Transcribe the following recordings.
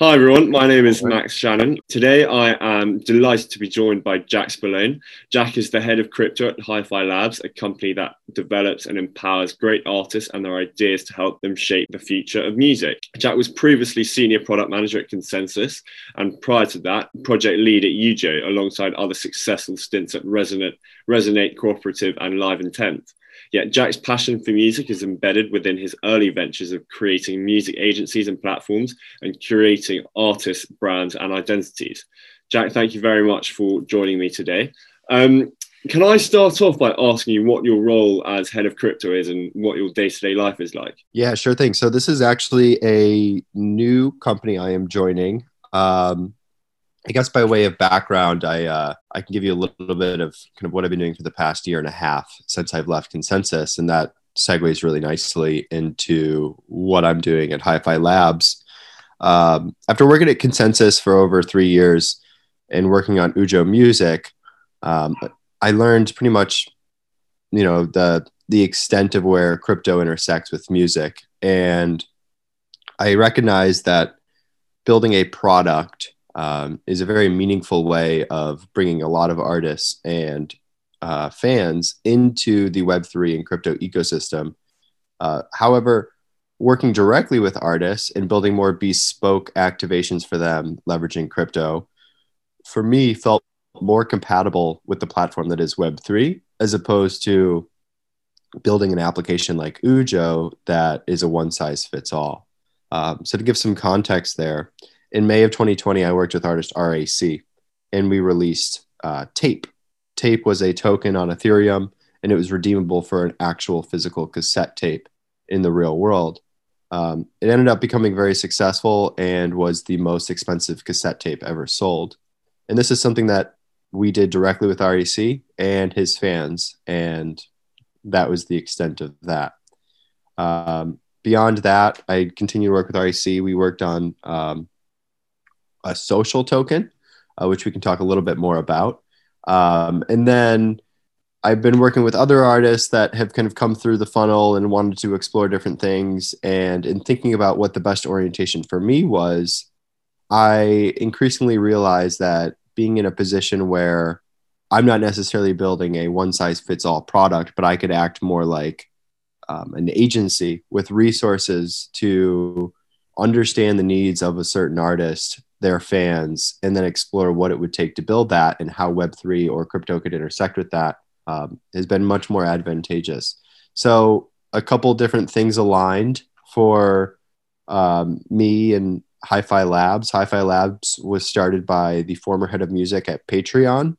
Hi everyone, my name is Max Shannon. Today I am delighted to be joined by Jack Spallone. Jack is the head of crypto at HiFi Labs, a company that develops and empowers great artists and their ideas to help them shape the future of music. Jack was previously senior product manager at Consensys, and prior to that, project lead at UJO alongside other successful stints at Resonate, Resonate Cooperative and LiveIntent. Yet Jack's passion for music is embedded within his early ventures of creating music agencies and platforms and curating artists, brands, and identities. Jack, thank you very much for joining me today. Um, can I start off by asking you what your role as head of crypto is and what your day to day life is like? Yeah, sure thing. So, this is actually a new company I am joining. Um, I guess by way of background, I uh, I can give you a little bit of kind of what I've been doing for the past year and a half since I've left Consensys, and that segues really nicely into what I'm doing at HiFi Labs. Um, after working at Consensys for over three years and working on Ujo Music, um, I learned pretty much, you know, the the extent of where crypto intersects with music, and I recognized that building a product um, is a very meaningful way of bringing a lot of artists and uh, fans into the Web3 and crypto ecosystem. Uh, however, working directly with artists and building more bespoke activations for them, leveraging crypto, for me felt more compatible with the platform that is Web3 as opposed to building an application like Ujo that is a one size fits all. Um, so, to give some context there, in May of 2020, I worked with artist RAC and we released uh, Tape. Tape was a token on Ethereum and it was redeemable for an actual physical cassette tape in the real world. Um, it ended up becoming very successful and was the most expensive cassette tape ever sold. And this is something that we did directly with RAC and his fans, and that was the extent of that. Um, beyond that, I continued to work with RAC. We worked on um, a social token, uh, which we can talk a little bit more about. Um, and then I've been working with other artists that have kind of come through the funnel and wanted to explore different things. And in thinking about what the best orientation for me was, I increasingly realized that being in a position where I'm not necessarily building a one size fits all product, but I could act more like um, an agency with resources to understand the needs of a certain artist their fans and then explore what it would take to build that and how web3 or crypto could intersect with that um, has been much more advantageous. So a couple different things aligned for um, me and hi-fi labs. Hi-fi labs was started by the former head of music at patreon.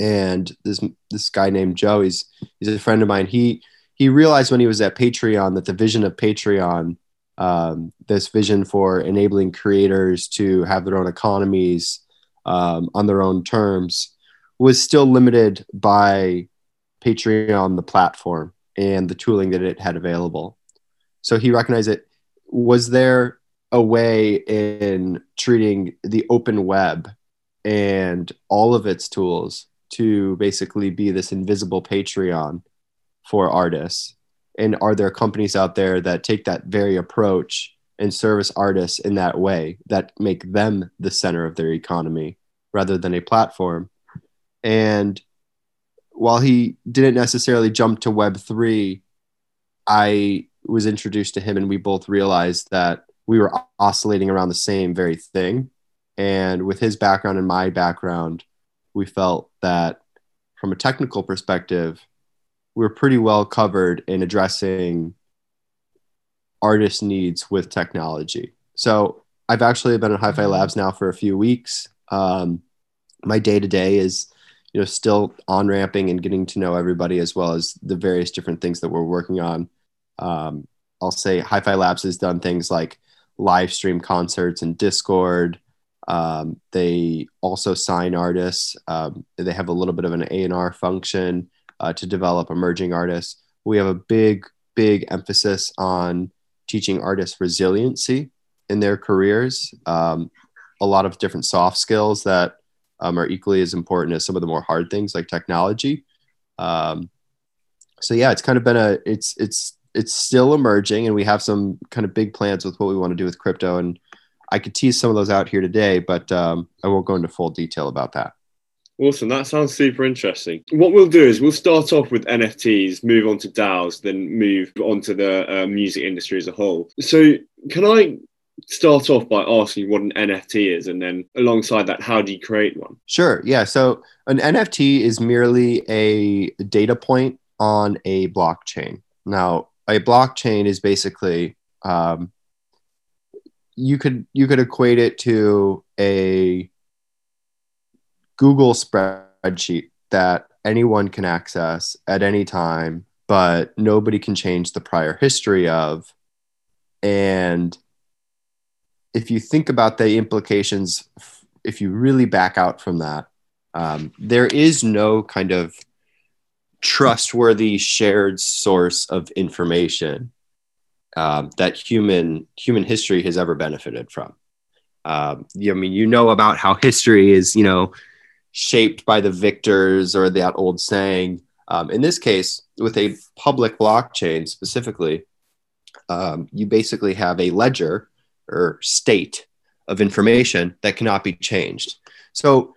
And this this guy named joe he's he's a friend of mine. He he realized when he was at patreon that the vision of patreon um, this vision for enabling creators to have their own economies um, on their own terms was still limited by Patreon, the platform, and the tooling that it had available. So he recognized it. Was there a way in treating the open web and all of its tools to basically be this invisible Patreon for artists and are there companies out there that take that very approach and service artists in that way that make them the center of their economy rather than a platform? And while he didn't necessarily jump to web3 i was introduced to him and we both realized that we were oscillating around the same very thing. And with his background and my background we felt that from a technical perspective we're pretty well covered in addressing artist needs with technology. So I've actually been at Hi-Fi mm-hmm. Labs now for a few weeks. Um, my day to day is, you know, still on ramping and getting to know everybody as well as the various different things that we're working on. Um, I'll say HiFi Labs has done things like live stream concerts and Discord. Um, they also sign artists. Um, they have a little bit of an A and R function uh, to develop emerging artists. We have a big, big emphasis on teaching artists resiliency in their careers. Um, a lot of different soft skills that um, are equally as important as some of the more hard things like technology. Um, so yeah, it's kind of been a it's it's it's still emerging, and we have some kind of big plans with what we want to do with crypto. And I could tease some of those out here today, but um, I won't go into full detail about that. Awesome. That sounds super interesting. What we'll do is we'll start off with NFTs, move on to DAOs, then move on to the uh, music industry as a whole. So, can I start off by asking what an NFT is, and then alongside that, how do you create one? Sure. Yeah. So, an NFT is merely a data point on a blockchain. Now, a blockchain is basically um, you could you could equate it to a Google spreadsheet that anyone can access at any time, but nobody can change the prior history of. And if you think about the implications, if you really back out from that, um, there is no kind of trustworthy shared source of information um, that human human history has ever benefited from. Um, I mean, you know about how history is, you know, shaped by the victors or that old saying. Um, in this case, with a public blockchain specifically, um, you basically have a ledger or state of information that cannot be changed. So,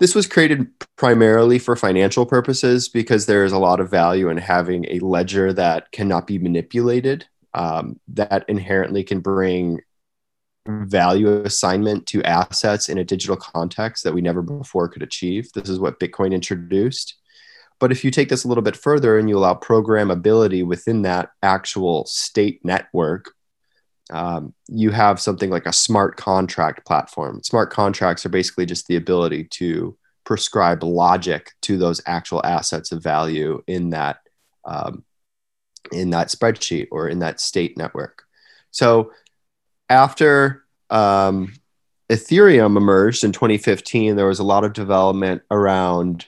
this was created primarily for financial purposes because there is a lot of value in having a ledger that cannot be manipulated, um, that inherently can bring value assignment to assets in a digital context that we never before could achieve. This is what Bitcoin introduced. But if you take this a little bit further and you allow programmability within that actual state network, um, you have something like a smart contract platform. Smart contracts are basically just the ability to prescribe logic to those actual assets of value in that um, in that spreadsheet or in that state network. So after um, Ethereum emerged in 2015, there was a lot of development around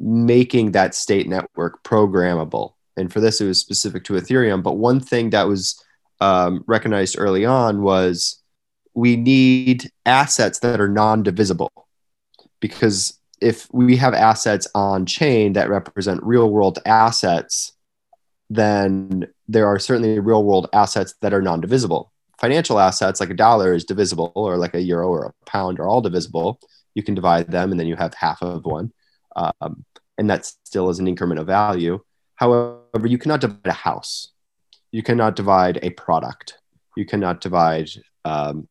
making that state network programmable. And for this, it was specific to Ethereum. But one thing that was um, recognized early on was we need assets that are non divisible. Because if we have assets on chain that represent real world assets, then there are certainly real world assets that are non divisible financial assets like a dollar is divisible or like a euro or a pound are all divisible. You can divide them and then you have half of one. Um, and that still is an increment of value. However you cannot divide a house. You cannot divide a product. You cannot divide um,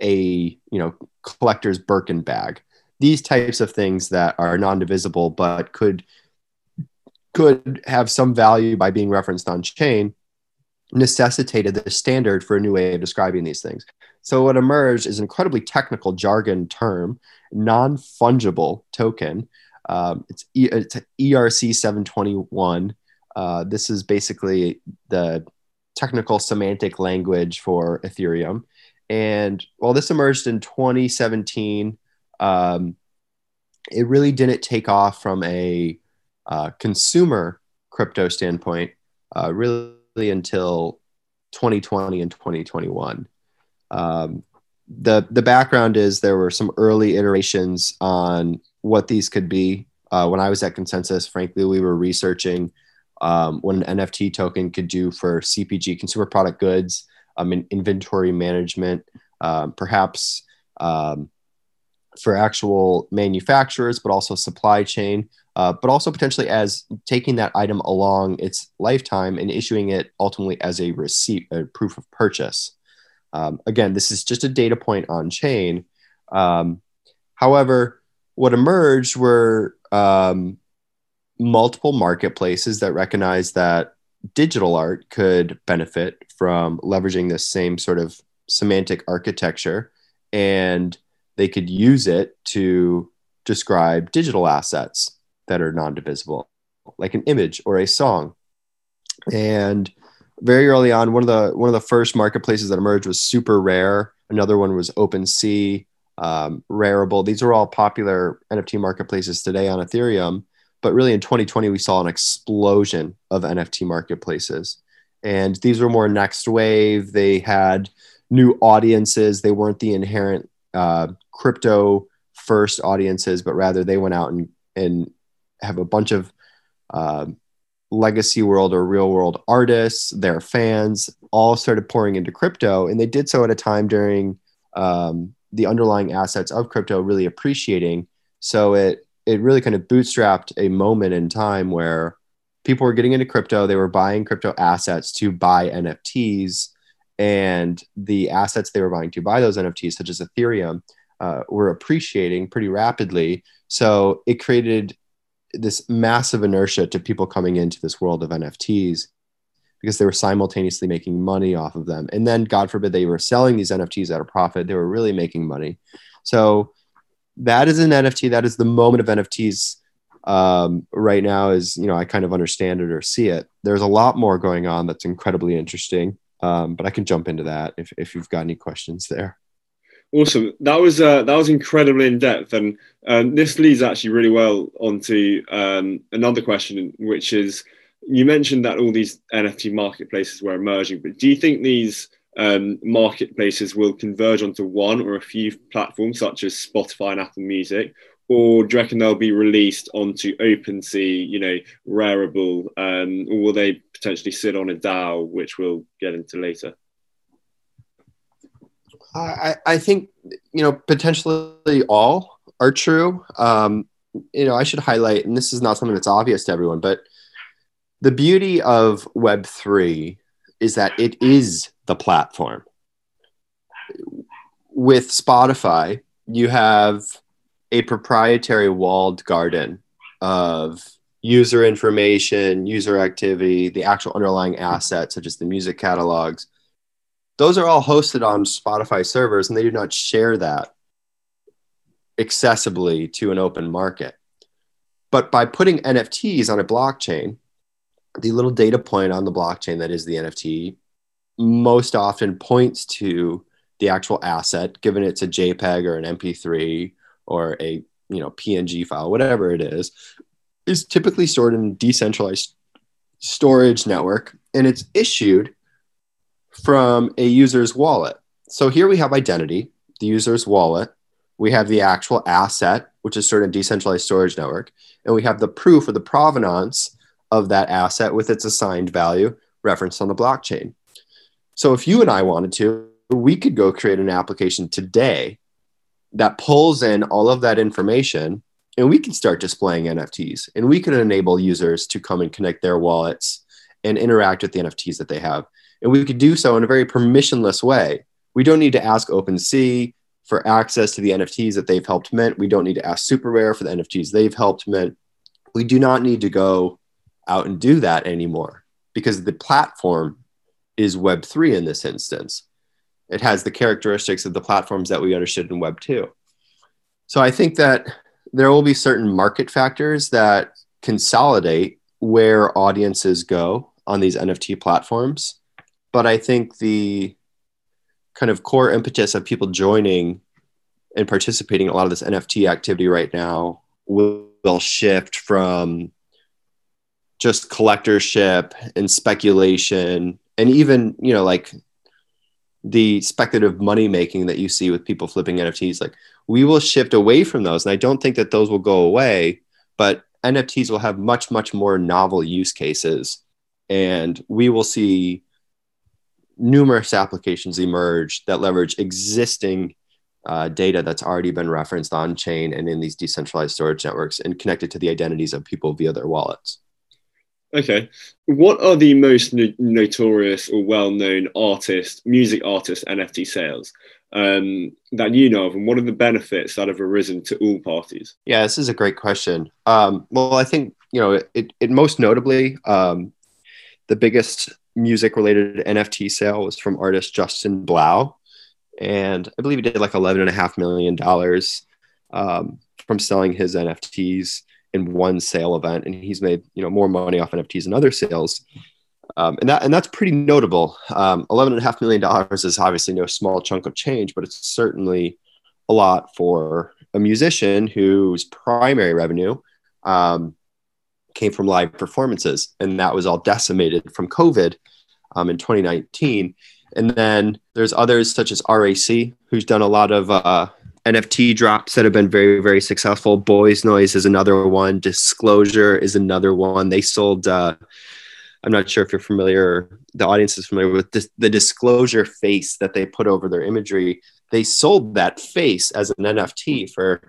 a you know collector's birkin bag. These types of things that are non-divisible but could could have some value by being referenced on chain necessitated the standard for a new way of describing these things. So what emerged is an incredibly technical jargon term, non-fungible token. Um, it's, e- it's ERC 721. Uh, this is basically the technical semantic language for Ethereum. And while this emerged in 2017, um, it really didn't take off from a uh, consumer crypto standpoint. Uh, really until 2020 and 2021. Um, the the background is there were some early iterations on what these could be. Uh, when I was at Consensys, frankly, we were researching um, what an NFT token could do for CPG, consumer product goods, um, in inventory management, um, perhaps um, for actual manufacturers, but also supply chain uh, but also potentially as taking that item along its lifetime and issuing it ultimately as a receipt, a proof of purchase. Um, again, this is just a data point on chain. Um, however, what emerged were um, multiple marketplaces that recognized that digital art could benefit from leveraging this same sort of semantic architecture and they could use it to describe digital assets that are non-divisible, like an image or a song. And very early on, one of the one of the first marketplaces that emerged was SuperRare. Another one was OpenSea, um, Rarible. These are all popular NFT marketplaces today on Ethereum. But really, in 2020, we saw an explosion of NFT marketplaces, and these were more next wave. They had new audiences. They weren't the inherent uh, crypto first audiences, but rather they went out and and have a bunch of uh, legacy world or real world artists, their fans, all started pouring into crypto. And they did so at a time during um, the underlying assets of crypto really appreciating. So it it really kind of bootstrapped a moment in time where people were getting into crypto, they were buying crypto assets to buy NFTs, and the assets they were buying to buy those NFTs, such as Ethereum, uh, were appreciating pretty rapidly. So it created this massive inertia to people coming into this world of NFTs because they were simultaneously making money off of them. And then, God forbid, they were selling these NFTs at a profit. They were really making money. So that is an NFT. That is the moment of NFTs um, right now. Is you know I kind of understand it or see it. There's a lot more going on that's incredibly interesting. Um, but I can jump into that if if you've got any questions there. Awesome. That was uh, that was incredibly in depth, and um, this leads actually really well onto um, another question, which is you mentioned that all these NFT marketplaces were emerging, but do you think these um, marketplaces will converge onto one or a few platforms such as Spotify and Apple Music, or do you reckon they'll be released onto OpenSea, you know, Rarible, um, or will they potentially sit on a DAO, which we'll get into later? I, I think you know potentially all are true. Um, you know, I should highlight, and this is not something that's obvious to everyone, but the beauty of Web three is that it is the platform. With Spotify, you have a proprietary walled garden of user information, user activity, the actual underlying assets, such as the music catalogs, those are all hosted on Spotify servers and they do not share that accessibly to an open market. But by putting NFTs on a blockchain, the little data point on the blockchain that is the NFT most often points to the actual asset, given it's a JPEG or an MP3 or a you know PNG file, whatever it is, is typically stored in a decentralized storage network and it's issued from a user's wallet. So here we have identity, the user's wallet. We have the actual asset, which is stored in decentralized storage network. And we have the proof or the provenance of that asset with its assigned value referenced on the blockchain. So if you and I wanted to, we could go create an application today that pulls in all of that information and we can start displaying NFTs and we can enable users to come and connect their wallets and interact with the NFTs that they have. And we could do so in a very permissionless way. We don't need to ask OpenSea for access to the NFTs that they've helped mint. We don't need to ask SuperRare for the NFTs they've helped mint. We do not need to go out and do that anymore because the platform is Web3 in this instance. It has the characteristics of the platforms that we understood in Web 2. So I think that there will be certain market factors that consolidate where audiences go on these NFT platforms. But I think the kind of core impetus of people joining and participating in a lot of this NFT activity right now will, will shift from just collectorship and speculation and even you know like the speculative money making that you see with people flipping nfts like we will shift away from those and i don't think that those will go away but nfts will have much much more novel use cases and we will see numerous applications emerge that leverage existing uh, data that's already been referenced on chain and in these decentralized storage networks and connected to the identities of people via their wallets. Okay. What are the most no- notorious or well known artist, music artist NFT sales um, that you know of? And what are the benefits that have arisen to all parties? Yeah, this is a great question. Um, well, I think, you know, it, it most notably, um, the biggest music related NFT sale was from artist Justin Blau. And I believe he did like $11.5 million um, from selling his NFTs in one sale event. And he's made, you know, more money off NFTs than other sales. Um, and that and that's pretty notable. Um, Eleven and a half million dollars is obviously no small chunk of change, but it's certainly a lot for a musician whose primary revenue um, came from live performances, and that was all decimated from COVID um, in 2019. And then there's others such as RAC, who's done a lot of uh, NFT drops that have been very, very successful. Boys Noize is another one. Disclosure is another one. They sold, uh, I'm not sure if you're familiar, the audience is familiar with this, the disclosure face that they put over their imagery. They sold that face as an NFT for, it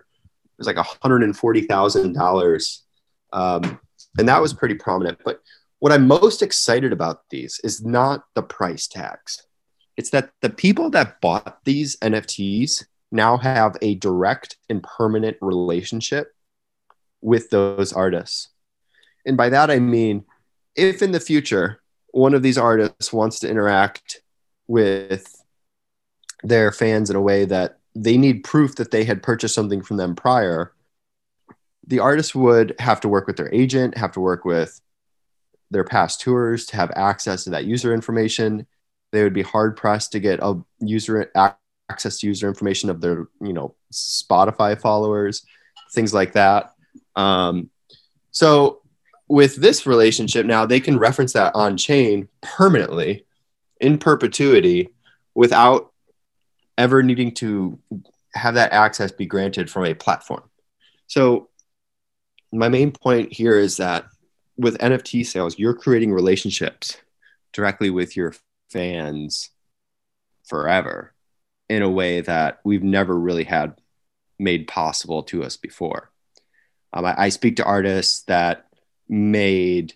was like $140,000. Um, and that was pretty prominent. But what I'm most excited about these is not the price tags. It's that the people that bought these NFTs now have a direct and permanent relationship with those artists. And by that, I mean, if in the future one of these artists wants to interact with their fans in a way that they need proof that they had purchased something from them prior, the artist would have to work with their agent, have to work with their past tours to have access to that user information. They would be hard pressed to get a user access to user information of their, you know, Spotify followers, things like that. Um, so with this relationship now, they can reference that on chain permanently in perpetuity without ever needing to have that access be granted from a platform. So my main point here is that with NFT sales, you're creating relationships directly with your fans forever in a way that we've never really had made possible to us before. Um, I, I, speak to artists that made,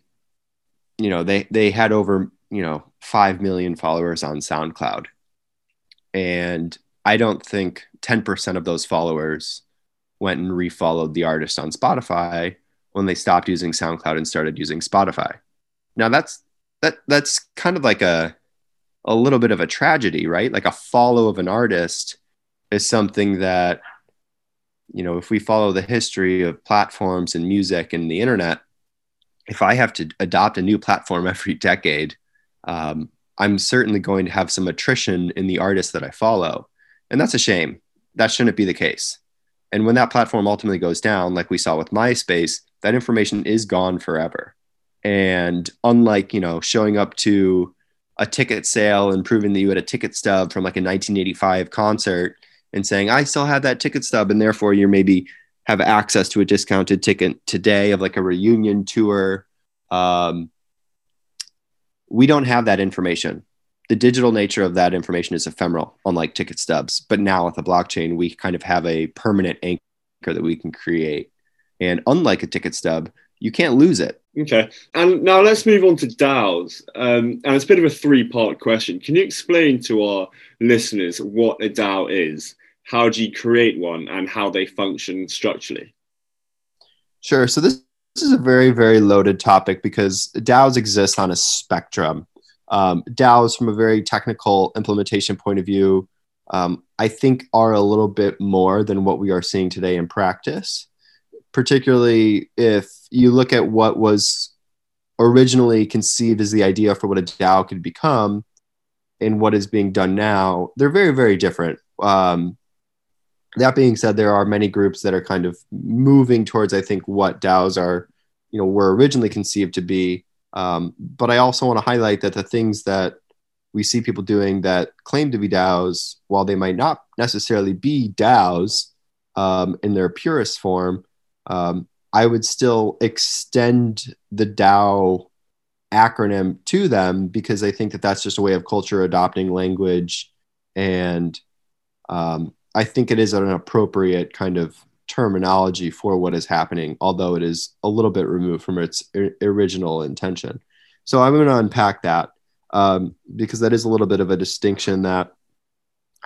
you know, they they had over you know five million followers on SoundCloud, and I don't think ten percent of those followers went and refollowed the artist on Spotify when they stopped using SoundCloud and started using Spotify. Now that's that that's kind of like a a little bit of a tragedy, right? Like a follow of an artist is something that you know, if we follow the history of platforms and music and the internet, if I have to adopt a new platform every decade, um, I'm certainly going to have some attrition in the artists that I follow. And that's a shame. That shouldn't be the case. And when that platform ultimately goes down, like we saw with MySpace, that information is gone forever. And unlike, you know, showing up to a ticket sale and proving that you had a ticket stub from like a 1985 concert and saying, I still have that ticket stub. And therefore you maybe have access to a discounted ticket today of like a reunion tour. Um, we don't have that information. The digital nature of that information is ephemeral, unlike ticket stubs. But now with the blockchain, we kind of have a permanent anchor that we can create. And unlike a ticket stub, you can't lose it. Okay. And now let's move on to DAOs. Um, and it's a bit of a three part question. Can you explain to our listeners what a DAO is? How do you create one and how they function structurally? Sure. So this, this is a very, very loaded topic because DAOs exist on a spectrum. Um, DAOs, from a very technical implementation point of view, um, I think are a little bit more than what we are seeing today in practice particularly if you look at what was originally conceived as the idea for what a DAO could become and what is being done now, they're very, very different. Um, that being said, there are many groups that are kind of moving towards, I think, what DAOs are, you know, were originally conceived to be. Um, but I also want to highlight that the things that we see people doing that claim to be DAOs, while they might not necessarily be DAOs um, in their purest form, um, I would still extend the DAO acronym to them because I think that that's just a way of culture adopting language. And um, I think it is an appropriate kind of terminology for what is happening, although it is a little bit removed from its original intention. So I'm going to unpack that um, because that is a little bit of a distinction that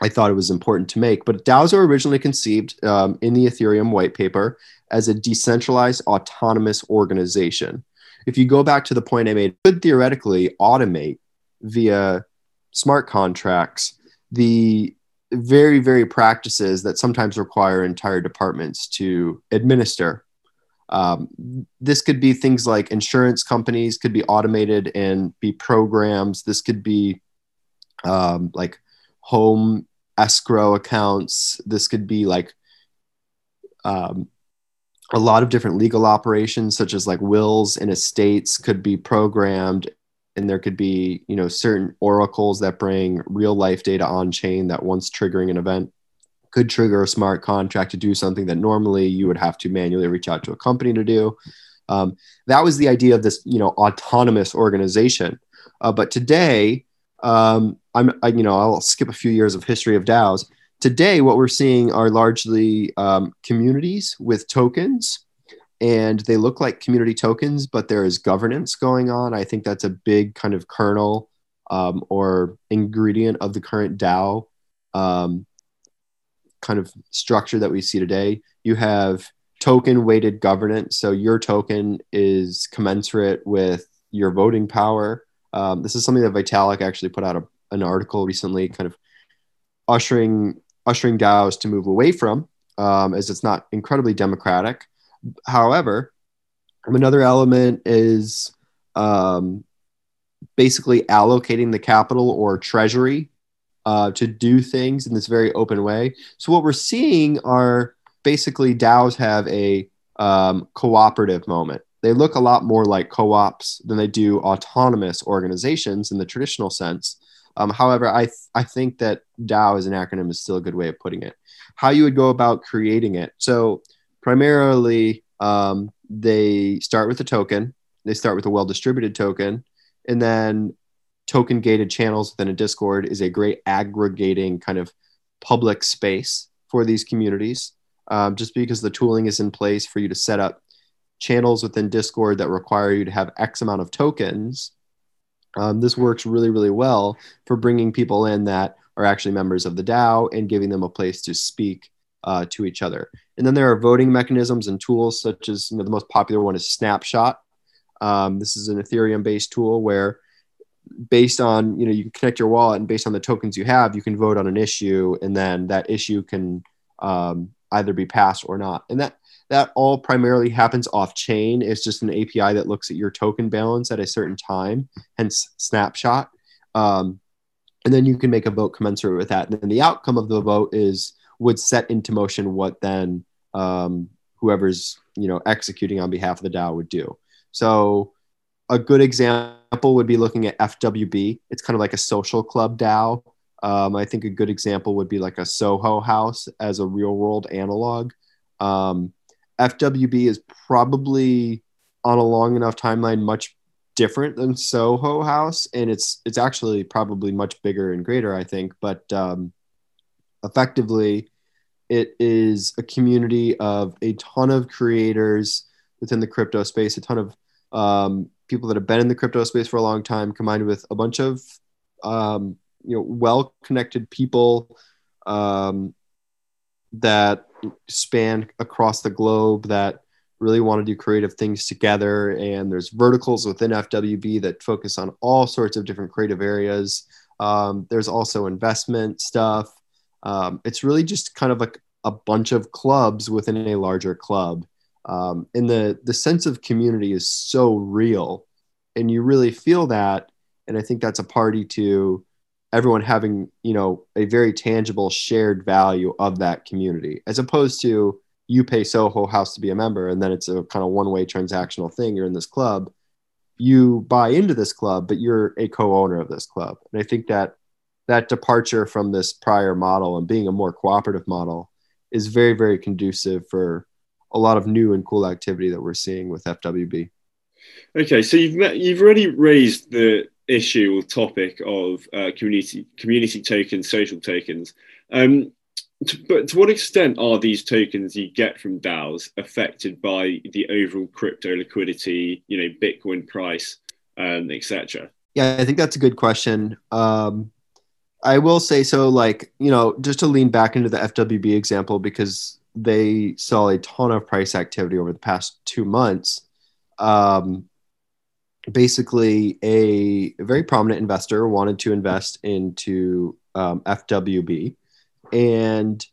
I thought it was important to make. But DAOs were originally conceived um, in the Ethereum white paper as a decentralized autonomous organization. If you go back to the point I made, could theoretically automate via smart contracts the very, very practices that sometimes require entire departments to administer. Um, this could be things like insurance companies could be automated and be programs. This could be um, like home escrow accounts. This could be like um, a lot of different legal operations, such as like wills and estates, could be programmed. And there could be, you know, certain oracles that bring real life data on chain that once triggering an event could trigger a smart contract to do something that normally you would have to manually reach out to a company to do. Um, that was the idea of this, you know, autonomous organization. Uh, but today, um, I'm, I, you know, I'll skip a few years of history of DAOs. Today, what we're seeing are largely um, communities with tokens, and they look like community tokens, but there is governance going on. I think that's a big kind of kernel um, or ingredient of the current DAO um, kind of structure that we see today. You have token weighted governance. So your token is commensurate with your voting power. Um, this is something that Vitalik actually put out a, an article recently, kind of ushering ushering DAOs to move away from, um, as it's not incredibly democratic. However, another element is um, basically allocating the capital or treasury uh, to do things in this very open way. So what we're seeing are basically DAOs have a um, cooperative moment. They look a lot more like co-ops than they do autonomous organizations in the traditional sense. Um, however, I th- I think that DAO as an acronym is still a good way of putting it. How you would go about creating it. So primarily, um, they start with a token. They start with a well-distributed token, and then token gated channels within a Discord is a great aggregating kind of public space for these communities. Um, just because the tooling is in place for you to set up channels within Discord that require you to have X amount of tokens. Um, this works really, really well for bringing people in that are actually members of the DAO and giving them a place to speak uh, to each other. And then there are voting mechanisms and tools such as you know, the most popular one is Snapshot. Um, this is an Ethereum based tool where based on you know you can connect your wallet and based on the tokens you have you can vote on an issue and then that issue can um, either be passed or not and that that all primarily happens off chain it's just an api that looks at your token balance at a certain time hence snapshot um, and then you can make a vote commensurate with that and then the outcome of the vote is would set into motion what then um, whoever's you know executing on behalf of the dao would do so a good example would be looking at FWB. It's kind of like a social club DAO. Um, I think a good example would be like a Soho House as a real world analog. Um, FWB is probably on a long enough timeline much different than Soho House, and it's it's actually probably much bigger and greater, I think. But um, effectively, it is a community of a ton of creators within the crypto space, a ton of um, people that have been in the crypto space for a long time, combined with a bunch of um, you know well-connected people um, that span across the globe that really want to do creative things together. And there's verticals within FWB that focus on all sorts of different creative areas. Um, there's also investment stuff. Um, it's really just kind of like a bunch of clubs within a larger club um, and the the sense of community is so real and you really feel that and i think that's a party to everyone having you know a very tangible shared value of that community as opposed to you pay soho house to be a member and then it's a kind of one way transactional thing you're in this club you buy into this club but you're a co-owner of this club and i think that that departure from this prior model and being a more cooperative model is very very conducive for a lot of new and cool activity that we're seeing with FWB. Okay, so you've met, you've already raised the issue or topic of uh, community community tokens, social tokens. Um, to, but to what extent are these tokens you get from DAOs affected by the overall crypto liquidity, you know, Bitcoin price, um, etc.? Yeah, I think that's a good question. Um, I will say so, like you know, just to lean back into the FWB example because they saw a ton of price activity over the past two months. Um, basically, a, very prominent investor wanted to invest into um, FWB, and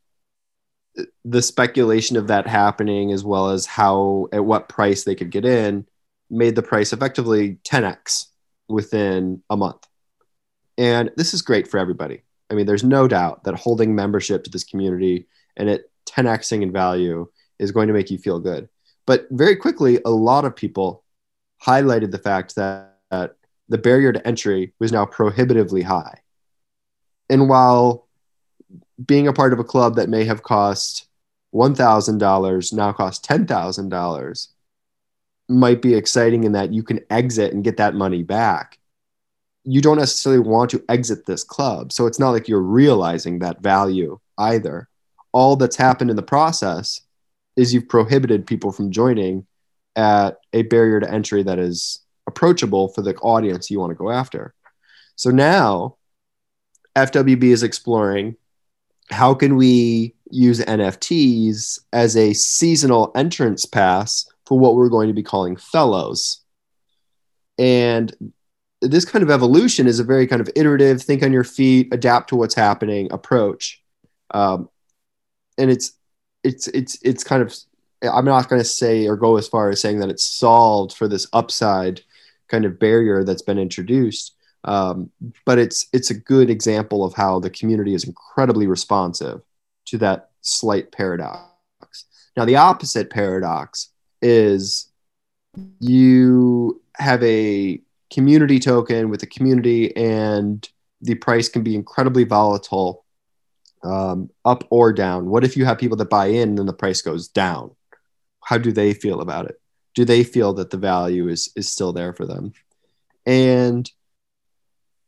the speculation of that happening, as well as how at what price they could get in, made the price effectively 10x within a month. And this is great for everybody. I mean, there's no doubt that holding membership to this community and it 10xing in value is going to make you feel good. But very quickly, a lot of people highlighted the fact that, that the barrier to entry was now prohibitively high. And while being a part of a club that may have cost $1,000 now costs $10,000 might be exciting in that you can exit and get that money back. You don't necessarily want to exit this club. So it's not like you're realizing that value either. All that's happened in the process is you've prohibited people from joining at a barrier to entry that is approachable for the audience you want to go after. So now FWB is exploring how can we use NFTs as a seasonal entrance pass for what we're going to be calling fellows. And this kind of evolution is a very kind of iterative, think on your feet, adapt to what's happening approach. Um, and it's it's it's it's kind of I'm not going to say or go as far as saying that it's solved for this upside kind of barrier that's been introduced. Um, but it's it's a good example of how the community is incredibly responsive to that slight paradox. Now, the opposite paradox is you have a community token with a community, and the price can be incredibly volatile, um, up or down. What if you have people that buy in and then the price goes down? How do they feel about it? Do they feel that the value is is still there for them? And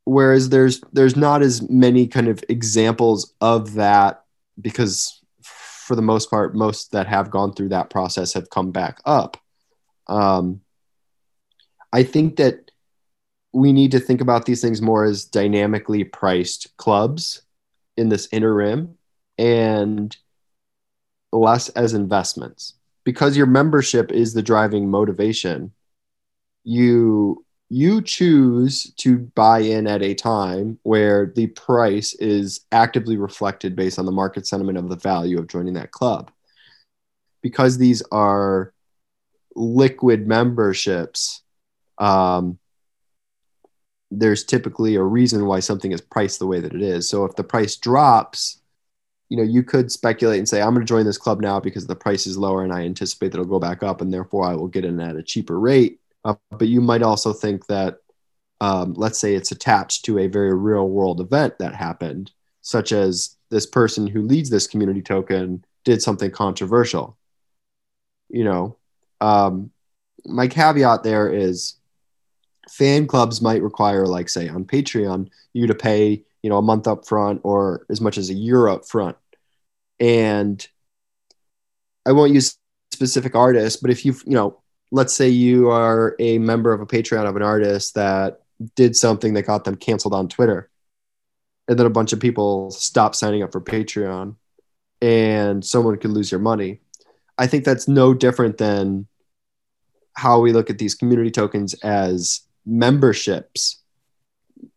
whereas there's there's not as many kind of examples of that because for the most part most that have gone through that process have come back up um, i think that we need to think about these things more as dynamically priced clubs in this inner rim and less as investments because your membership is the driving motivation you you choose to buy in at a time where the price is actively reflected based on the market sentiment of the value of joining that club. Because these are liquid memberships, um, there's typically a reason why something is priced the way that it is. So if the price drops, you know, you could speculate and say, I'm going to join this club now because the price is lower and I anticipate that it'll go back up and therefore I will get in at a cheaper rate uh, but you might also think that, um, let's say it's attached to a very real world event that happened, such as this person who leads this community token did something controversial. You know, um, my caveat there is fan clubs might require, like, say, on Patreon, you to pay, you know, a month up front or as much as a year up front. And I won't use specific artists, but if you've, you know, let's say you are a member of a Patreon of an artist that did something that got them canceled on Twitter. And then a bunch of people stop signing up for Patreon and someone could lose your money. I think that's no different than how we look at these community tokens as memberships,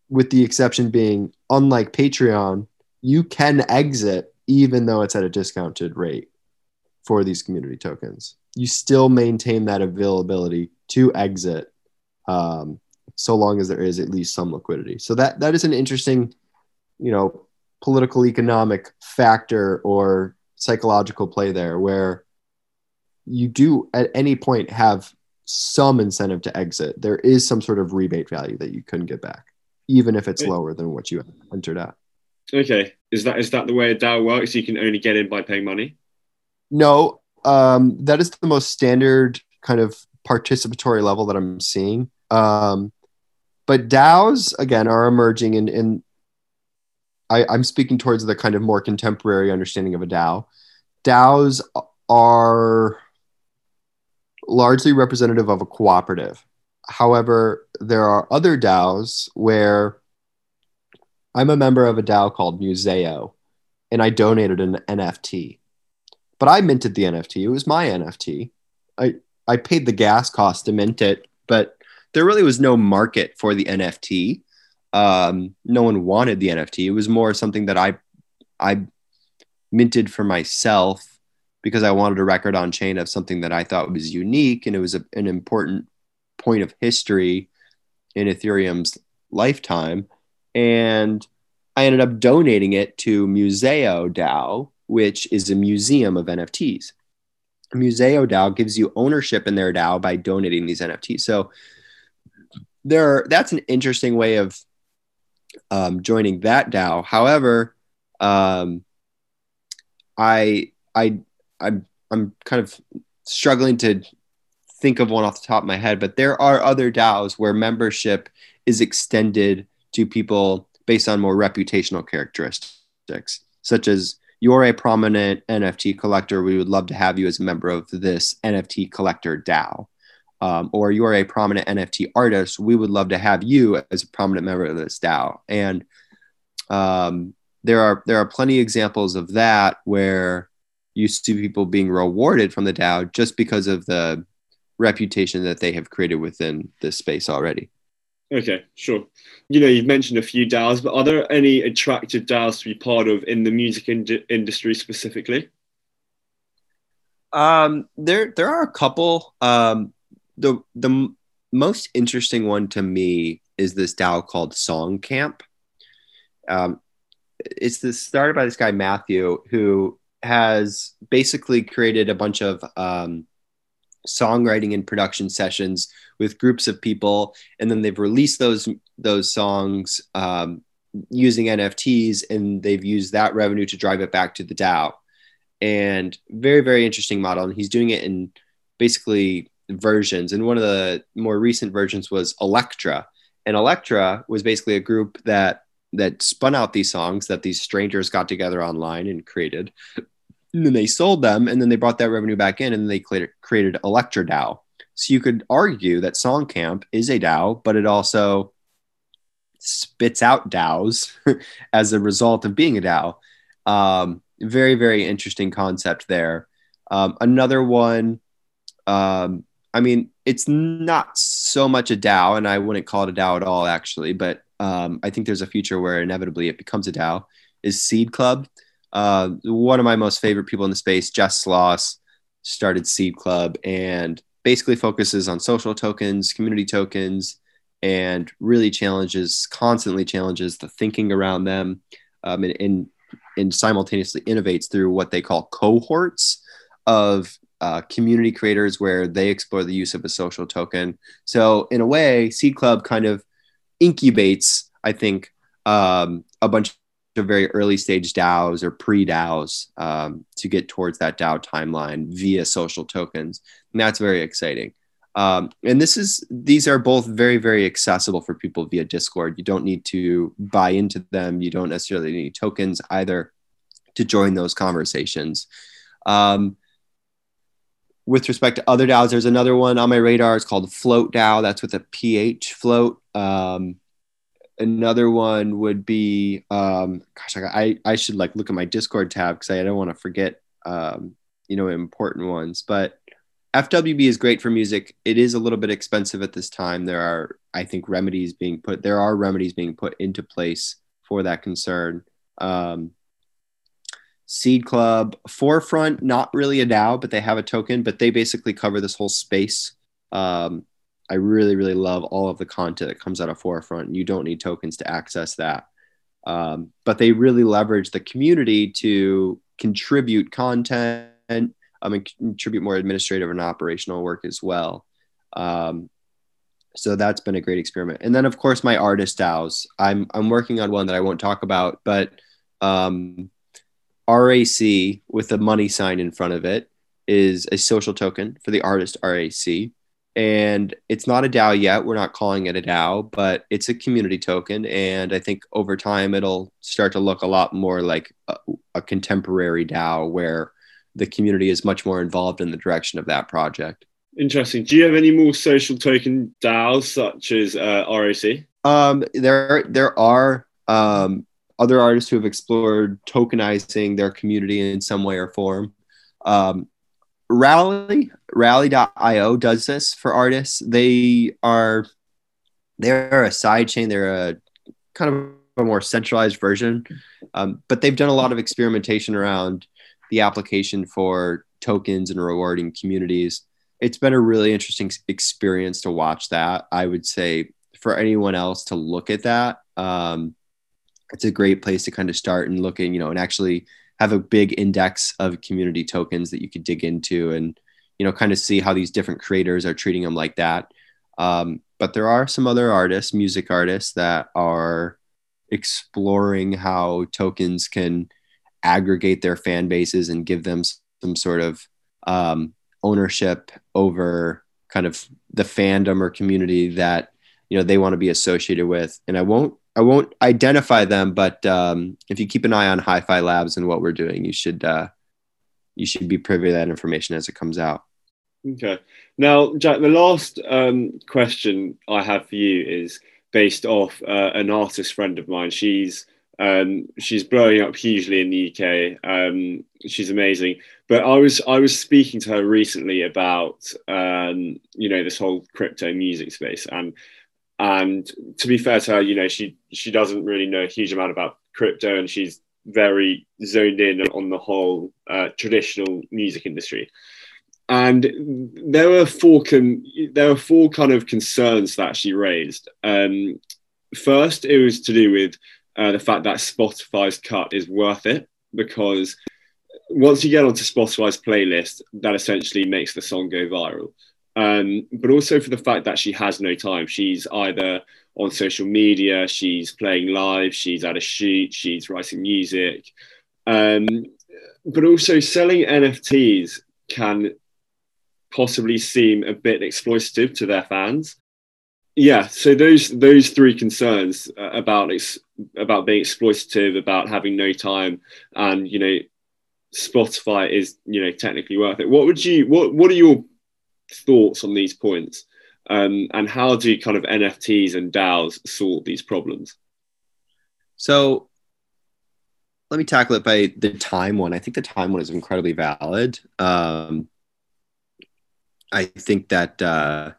with the exception being, unlike Patreon, you can exit even though it's at a discounted rate for these community tokens you still maintain that availability to exit um, so long as there is at least some liquidity. So that that is an interesting, you know, political economic factor or psychological play there where you do at any point have some incentive to exit. There is some sort of rebate value that you couldn't get back, even if it's lower than what you entered at. Okay, is that is that the way a DAO works? You can only get in by paying money. No, um, that is the most standard kind of participatory level that I'm seeing. Um, but DAOs again are emerging, and, and I, I'm speaking towards the kind of more contemporary understanding of a DAO. DAOs are largely representative of a cooperative. However, there are other DAOs where I'm a member of a DAO called Museo, and I donated an NFT but I minted the NFT. It was my NFT. I I paid the gas cost to mint it, but there really was no market for the NFT. Um, no one wanted the NFT. It was more something that I I minted for myself because I wanted a record on chain of something that I thought was unique and it was a, an important point of history in Ethereum's lifetime. And I ended up donating it to Museo DAO, which is a museum of NFTs. Museo DAO gives you ownership in their DAO by donating these NFTs. So there, that's an interesting way of um, joining that DAO. However, um, I I I'm I'm kind of struggling to think of one off the top of my head, but there are other DAOs where membership is extended to people based on more reputational characteristics, such as you're a prominent NFT collector. We would love to have you as a member of this NFT collector DAO. Um, or you're a prominent NFT artist. We would love to have you as a prominent member of this DAO. And um, there are there are plenty of examples of that where you see people being rewarded from the DAO just because of the reputation that they have created within this space already. Okay, sure. You know, you've mentioned a few DAOs, but are there any attractive DAOs to be part of in the music in- industry specifically? Um, there, there are a couple. Um, the the m- most interesting one to me is this DAO called Songcamp. Um, it's this started by this guy Matthew who has basically created a bunch of um, songwriting and production sessions with groups of people, and then they've released those those songs um, using NFTs, and they've used that revenue to drive it back to the DAO. And very very interesting model, and he's doing it in basically versions. And one of the more recent versions was Elektra, and Elektra was basically a group that that spun out these songs that these strangers got together online and created. And then they sold them, and then they brought that revenue back in, and they created Elektra DAO. So you could argue that Songcamp is a DAO, but it also spits out DAOs as a result of being a DAO. Um, very, very interesting concept there. Um, another one, um, I mean, it's not so much a DAO, and I wouldn't call it a DAO at all, actually, but um, I think there's a future where inevitably it becomes a DAO, is Seed Club. Uh, one of my most favorite people in the space, Jess Sloss, started Seed Club and basically focuses on social tokens, community tokens, and really challenges, constantly challenges the thinking around them um, and, and, and simultaneously innovates through what they call cohorts of uh, community creators where they explore the use of a social token. So, in a way, Seed Club kind of incubates, I think, um, a bunch of very early stage DAOs or pre DAOs um, to get towards that DAO timeline via social tokens. And that's very exciting. Um, and this is these are both very very accessible for people via Discord. You don't need to buy into them. You don't necessarily need tokens either to join those conversations. Um, with respect to other DAOs, there's another one on my radar. It's called Phlote DAO. That's with a PH float. Um, another one would be, um, gosh, I, I should like look at my Discord tab because I don't want to forget, um, you know, important ones. But FWB is great for music. It is a little bit expensive at this time. There are, I think, remedies being put. There are remedies being put into place for that concern. Um, Seed Club, Forefront, not really a DAO, but they have a token, but they basically cover this whole space. Um, I really, really love all of the content that comes out of Forefront. You don't need tokens to access that. Um, but they really leverage the community to contribute content um, and contribute more administrative and operational work as well. Um, so that's been a great experiment. And then, of course, my artist DAOs. I'm I'm working on one that I won't talk about, but um, RAC with a money sign in front of it is a social token for the artist RAC. And it's not a DAO yet. We're not calling it a DAO, but it's a community token. And I think over time it'll start to look a lot more like a, a contemporary DAO where the community is much more involved in the direction of that project. Interesting. Do you have any more social token DAOs such as uh, RAC? Um, there, there are. Um, other artists who have explored tokenizing their community in some way or form. Um, Rally, Rally.io does this for artists. They are they're a sidechain. They're a kind of a more centralized version, um, but they've done a lot of experimentation around the application for tokens and rewarding communities. It's been a really interesting experience to watch that. I would say for anyone else to look at that. Um, it's a great place to kind of start and look in, you know, and actually have a big index of community tokens that you could dig into and, you know, kind of see how these different creators are treating them like that. Um, but there are some other artists, music artists, that are exploring how tokens can aggregate their fan bases and give them some sort of um, ownership over kind of the fandom or community that you know they want to be associated with and i won't i won't identify them but um, if you keep an eye on HiFi Labs and what we're doing you should uh, you should be privy to that information as it comes out okay now jack the last um, question i have for you is based off uh, an artist friend of mine she's um, she's blowing up hugely in the UK. Um, she's amazing. But I was I was speaking to her recently about um, you know this whole crypto music space, and and to be fair to her, you know she she doesn't really know a huge amount about crypto, and she's very zoned in on the whole uh, traditional music industry. And there were four con- there were four kind of concerns that she raised. Um, first, it was to do with uh, the fact that Spotify's cut is worth it because once you get onto Spotify's playlist, that essentially makes the song go viral. Um, but also for the fact that she has no time. She's either on social media, she's playing live, she's at a shoot, she's writing music. Um, but also selling NFTs can possibly seem a bit exploitative to their fans yeah so those those three concerns uh, about ex- about being exploitative about having no time and you know spotify is you know technically worth it what would you what what are your thoughts on these points? Um, and how do kind of nfts and daos solve these problems? So let me tackle it by the time one. I think the time one is incredibly valid. Um, i think that uh,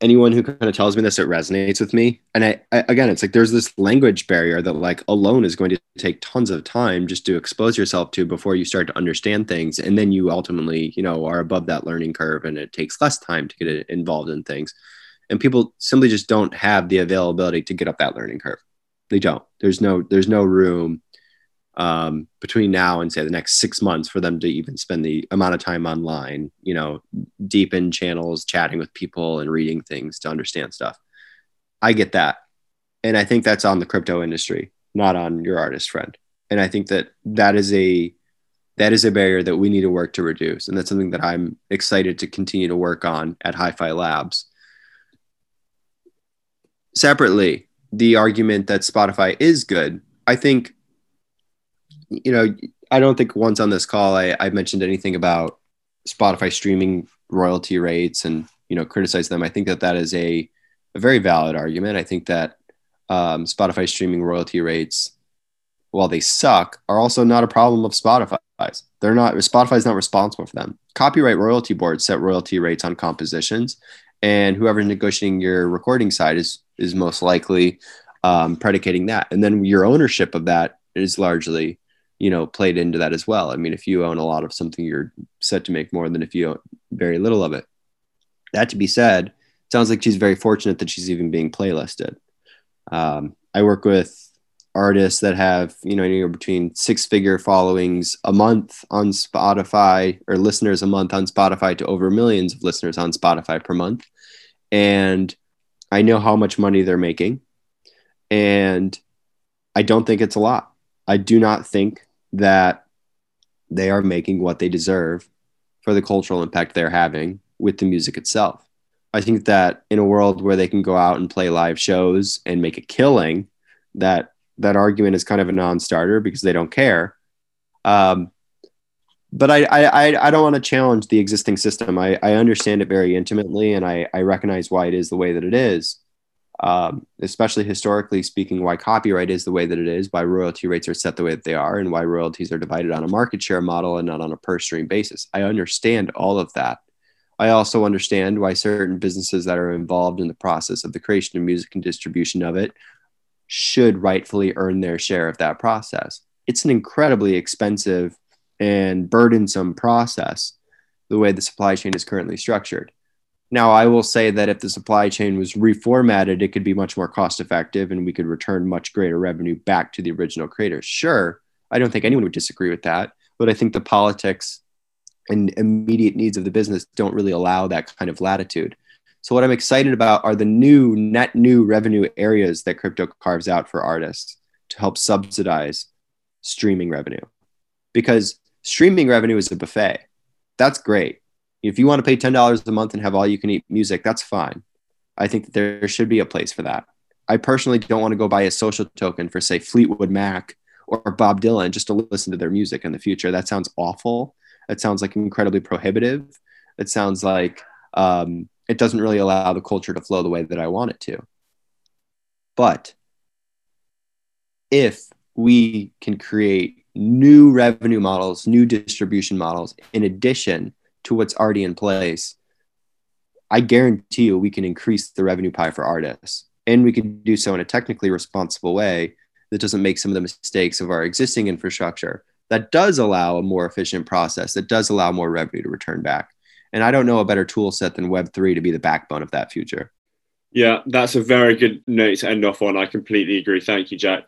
anyone who kind of tells me this, it resonates with me. And I, I, again, it's like there's this language barrier that like alone is going to take tons of time just to expose yourself to before you start to understand things, and then you ultimately, you know, are above that learning curve, and it takes less time to get involved in things. And people simply just don't have the availability to get up that learning curve. They don't. There's no there's no room um, between now and say the next six months for them to even spend the amount of time online, you know, deep in channels, chatting with people and reading things to understand stuff. I get that. And I think that's on the crypto industry, not on your artist friend. And I think that that is a that is a barrier that we need to work to reduce. And that's something that I'm excited to continue to work on at HiFi Labs. Separately, the argument that Spotify is good, I think you know, I don't think once on this call I, I mentioned anything about Spotify streaming royalty rates and you know criticize them. I think that that is a, a very valid argument. I think that um, Spotify streaming royalty rates, while they suck, are also not a problem of Spotify's. They're not Spotify's not responsible for them. Copyright royalty boards set royalty rates on compositions, and whoever's negotiating your recording side is is most likely um, predicating that, and then your ownership of that is largely you know played into that as well. I mean if you own a lot of something you're set to make more than if you own very little of it. That to be said sounds like she's very fortunate that she's even being playlisted. Um, i work with artists that have you know anywhere between six figure followings a month on spotify or listeners a month on spotify to over millions of listeners on spotify per month. And i know how much money they're making. And i don't think it's a lot. I do not think that they are making what they deserve for the cultural impact they're having with the music itself. I think that in a world where they can go out and play live shows and make a killing, that that argument is kind of a non-starter because they don't care. Um, but I, I, I don't want to challenge the existing system. I, I understand it very intimately, and I, I recognize why it is the way that it is um, especially historically speaking, why copyright is the way that it is, why royalty rates are set the way that they are, and why royalties are divided on a market share model and not on a per stream basis. I understand all of that. I also understand why certain businesses that are involved in the process of the creation of music and distribution of it should rightfully earn their share of that process. It's an incredibly expensive and burdensome process the way the supply chain is currently structured. Now, I will say that if the supply chain was reformatted, it could be much more cost effective and we could return much greater revenue back to the original creators. Sure, I don't think anyone would disagree with that, but I think the politics and immediate needs of the business don't really allow that kind of latitude. So, what I'm excited about are the new, net new revenue areas that crypto carves out for artists to help subsidize streaming revenue because streaming revenue is a buffet. That's great. If you want to pay $10 a month and have all you can eat music, that's fine. I think that there should be a place for that. I personally don't want to go buy a social token for, say, Fleetwood Mac or Bob Dylan just to listen to their music in the future. That sounds awful. That sounds like incredibly prohibitive. It sounds like um, it doesn't really allow the culture to flow the way that I want it to. But if we can create new revenue models, new distribution models, in addition to what's already in place, I guarantee you we can increase the revenue pie for artists. And we can do so in a technically responsible way that doesn't make some of the mistakes of our existing infrastructure, that does allow a more efficient process, that does allow more revenue to return back. And I don't know a better tool set than Web3 to be the backbone of that future. Yeah, that's a very good note to end off on. I completely agree. Thank you, Jack.